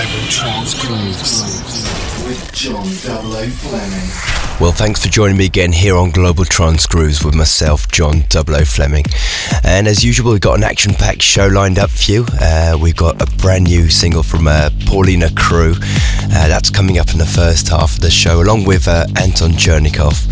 Global Trance Grooves with John Fleming. Well, thanks for joining me again here on Global Trance Grooves with myself, John Double O Fleming. And as usual, we've got an action packed show lined up for you. Uh, we've got a brand new single from uh, Paulina Crew. Uh, that's coming up in the first half of the show, along with uh, Anton Chernikov.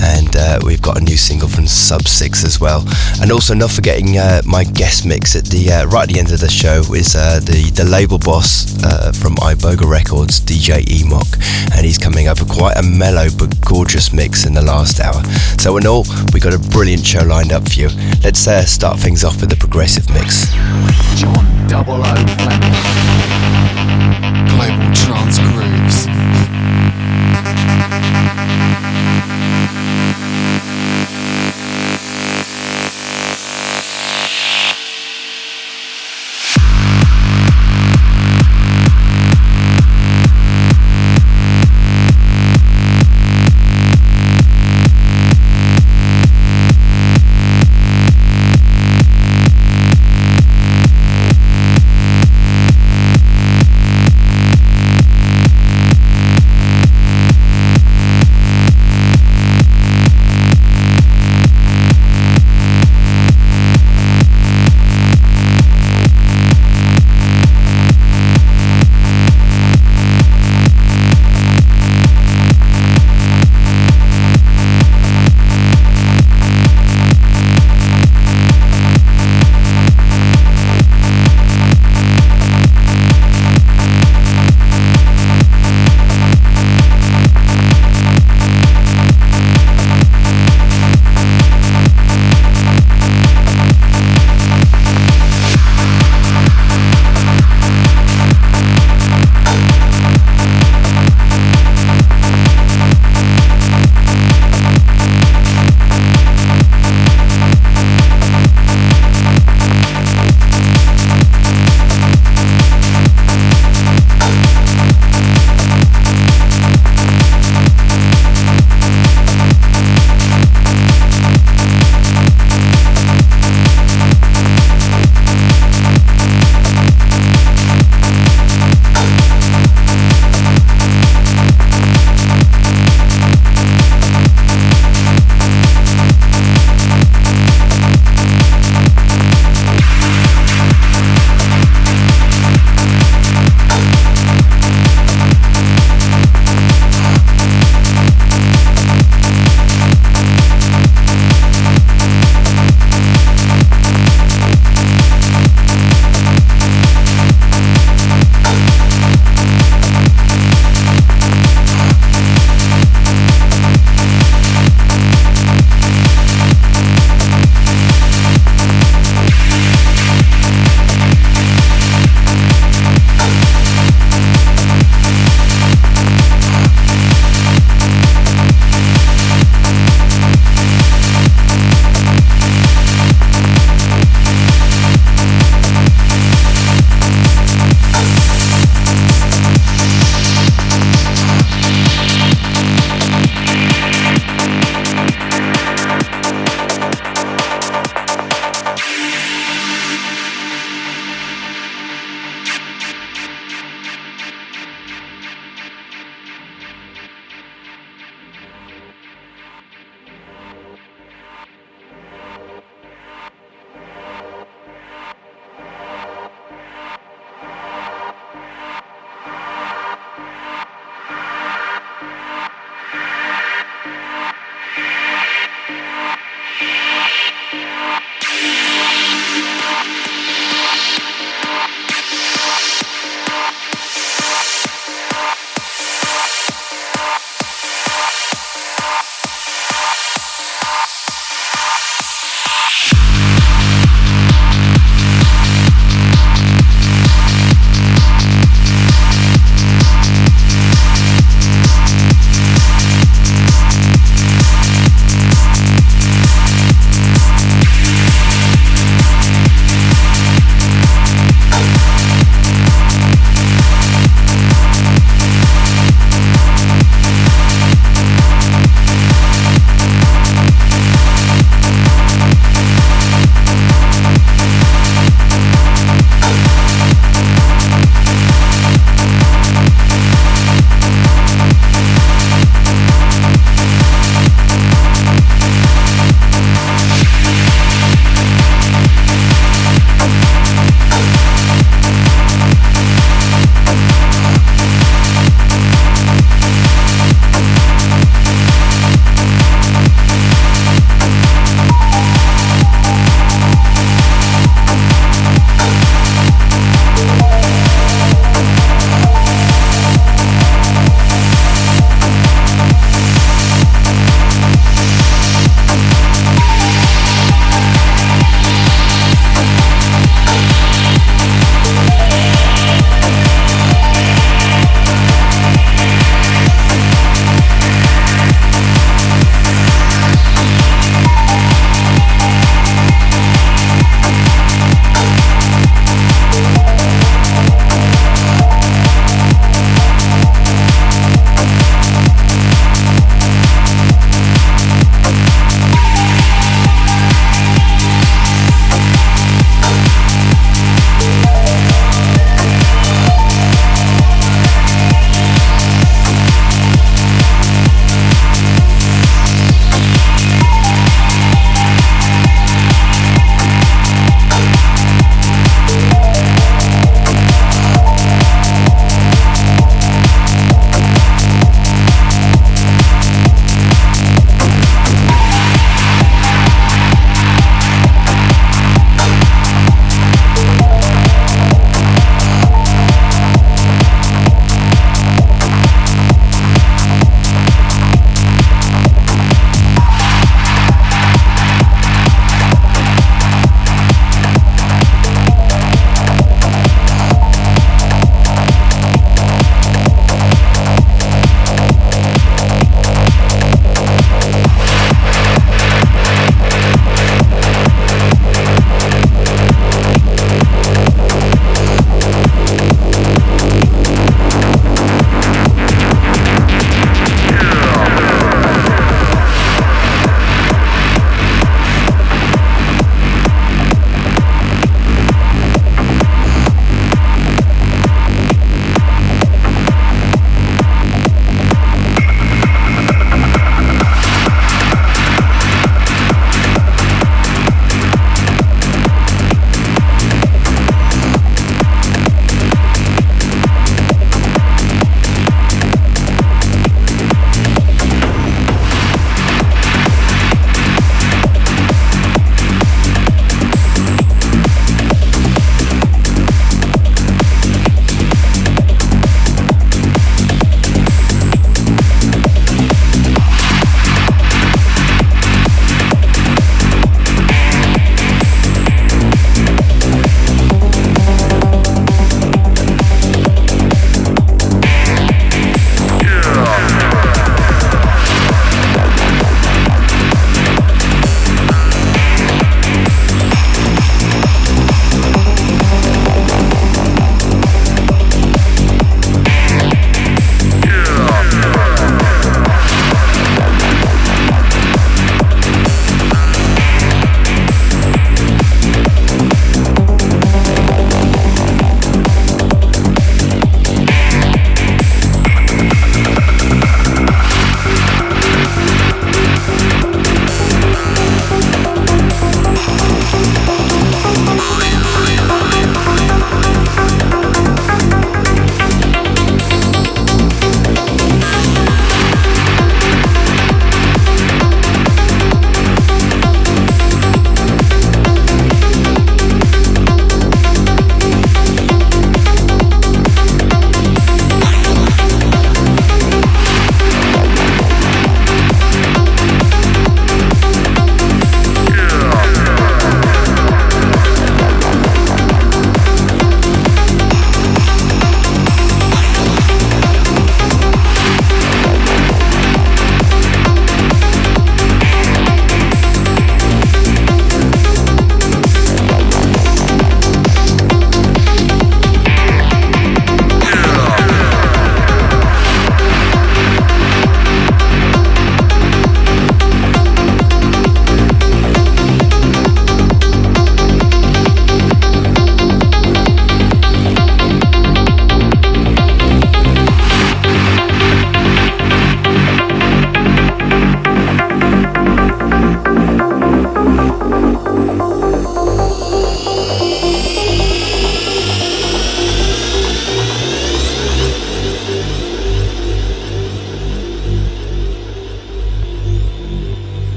And uh, we've got a new single from Sub Six as well. And also, not forgetting uh, my guest mix at the right at the end of the show is the, the label boss from Iboga Records, DJ Emok. And he's coming up with quite a mellow but gorgeous mix in the last hour. So in all, we've got a brilliant show lined up for you. Let's uh, start things off with a progressive mix. John Double O. Global Trance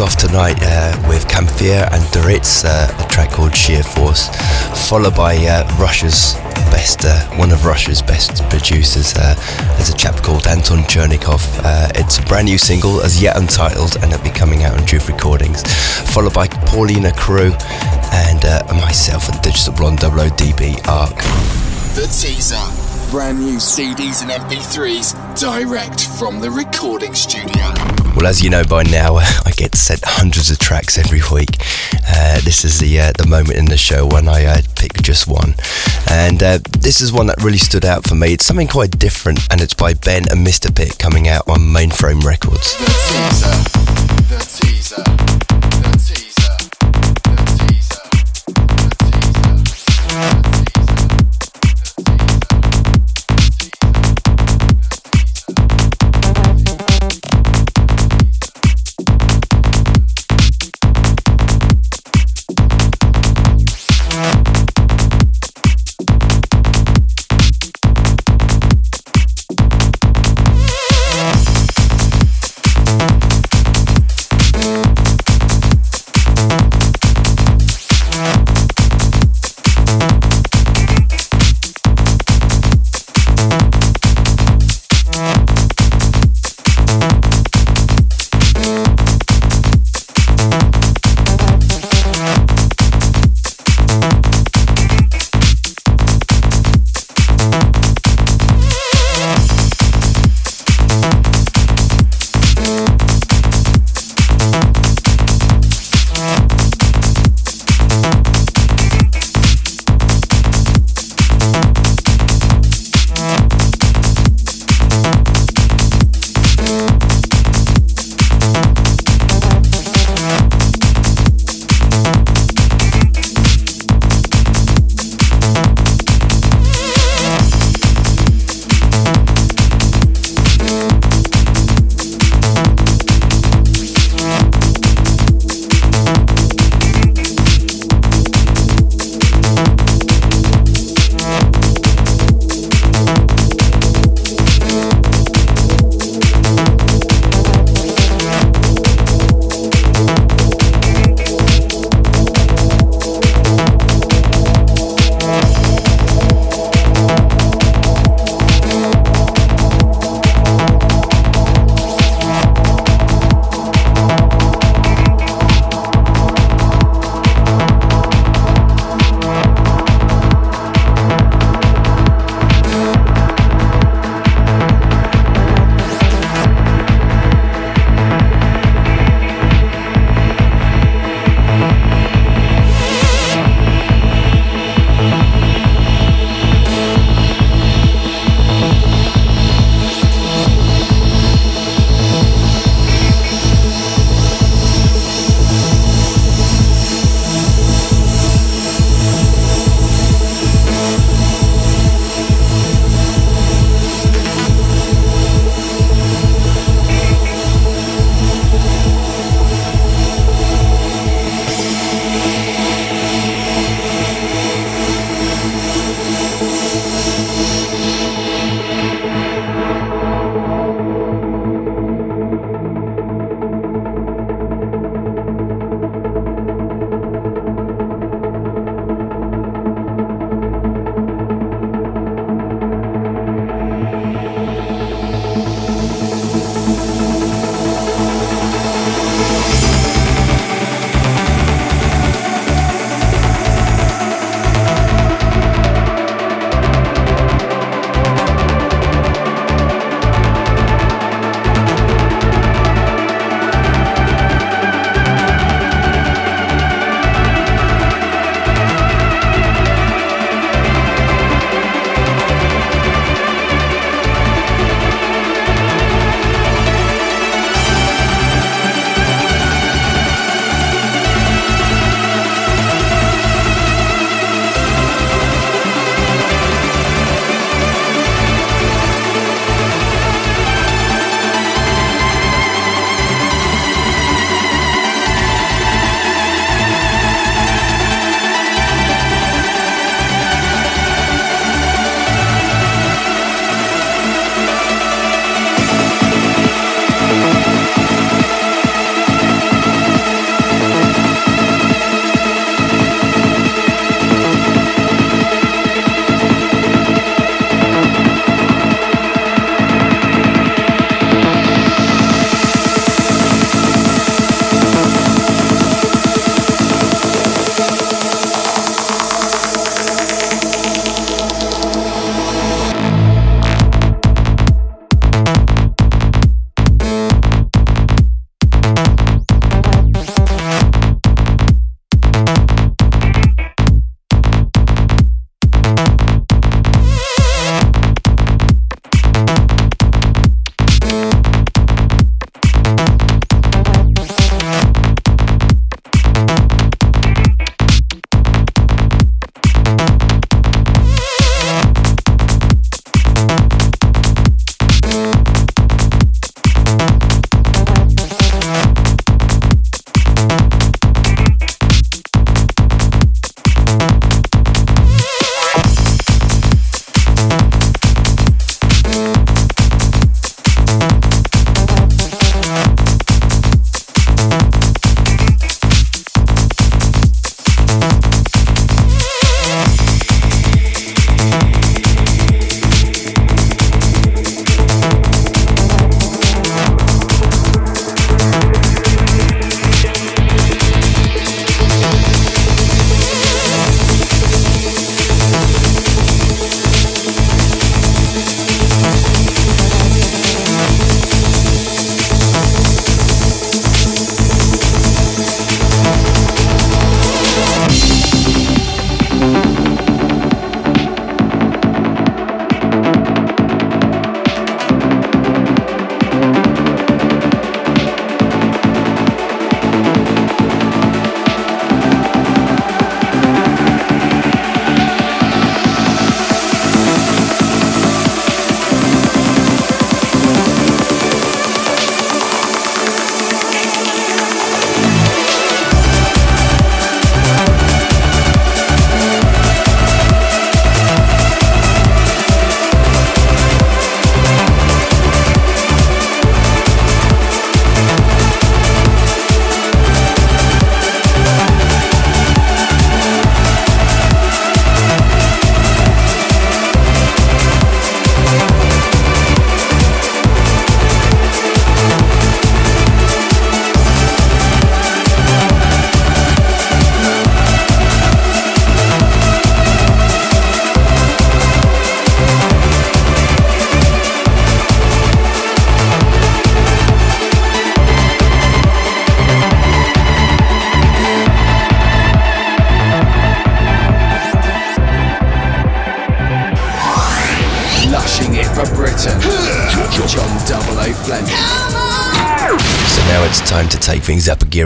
off tonight uh, with Camphia and Duritz, uh, a track called Sheer Force, followed by uh, Russia's best, uh, one of Russia's best producers. Uh, there's a chap called Anton Chernikov. Uh, it's a brand new single, as yet untitled, and it'll be coming out on JOOF Recordings, followed by Paulina Crew and myself and Digital Blonde DB Arc. The teaser brand new CDs and MP3s direct from the recording studio. Well, as you know by now, I get sent hundreds of tracks every week. Uh, this is the uh, the moment in the show when I uh, pick just one, and uh, this is one that really stood out for me. It's something quite different, and it's by Ben and Mr. Pitt coming out on Mainframe Records.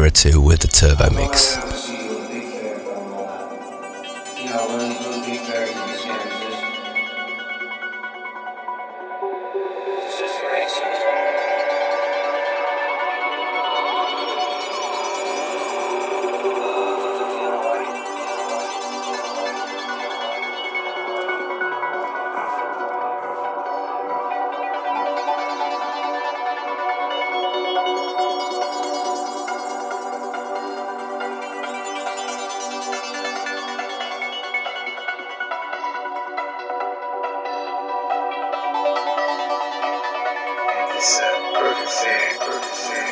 Or two with the Turbo Mix. Percocet, Sand.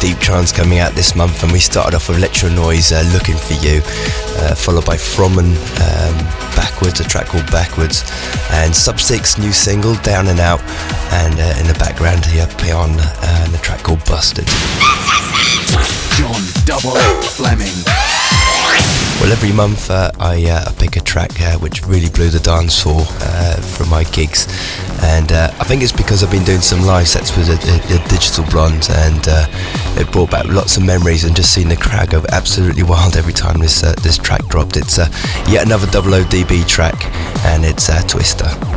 Deep trance coming out this month, and we started off with Electro Noise, uh, Looking for You, uh, followed by Fromman, um, Backwards, a track called Backwards, and Sub Six new single, Down and Out, and uh, in the background here, Peon, uh, and the track called Busted. John Double Fleming. Well, every month uh, I, uh, pick a track uh, which really blew the dance floor uh, from my gigs, and uh, I think it's because I've been doing some live sets with the, the, the Digital Blonde, and uh, it brought back lots of memories, and just seeing the crowd go absolutely wild every time this uh, this track dropped. It's uh, yet another Double ODB track, and it's a Twister.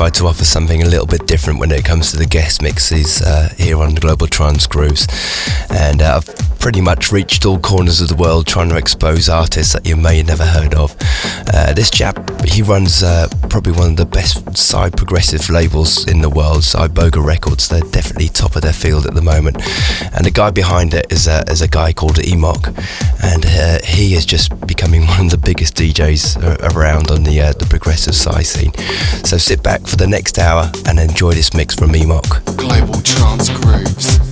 Try to offer something a little bit different when it comes to the guest mixes uh, here on Global Trance Grooves. And uh, I've pretty much reached all corners of the world trying to expose artists that you may have never heard of. Uh, this chap, he runs uh, probably one of the best psy progressive labels in the world, Iboga Records. They're definitely top of their field at the moment. And the guy behind it is a, is a guy called Emok. And uh, he is just becoming one of the biggest DJs around on the, uh, the progressive psy scene. So sit back for the next hour and enjoy this mix from Emok. Global Trance Grooves.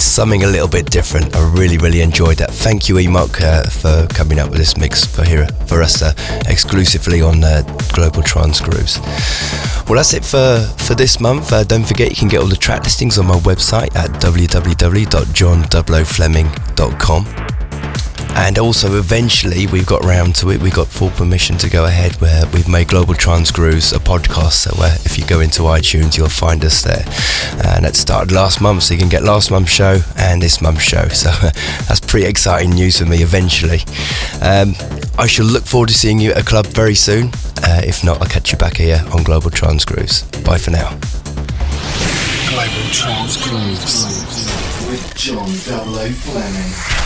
Great? Something a little bit different. I really, really enjoyed that. Thank you, Emok, uh, for coming up with this mix for here for us uh, exclusively on uh, Global Trance Grooves. Well, that's it for, for this month. Uh, don't forget you can get all the track listings on my website at www.john00fleming.com and also eventually we've got round to it. We got full permission to go ahead where we've made global trance grooves a podcast. So uh, if you go into itunes you'll find us there. And it started last month so you can get last month's show and this month's show. So that's pretty exciting news for me eventually. Um, i shall look forward to seeing you at a club very soon. Uh, if not i'll catch you back here on global trance grooves. Bye for now. Global trance grooves with John 00 Fleming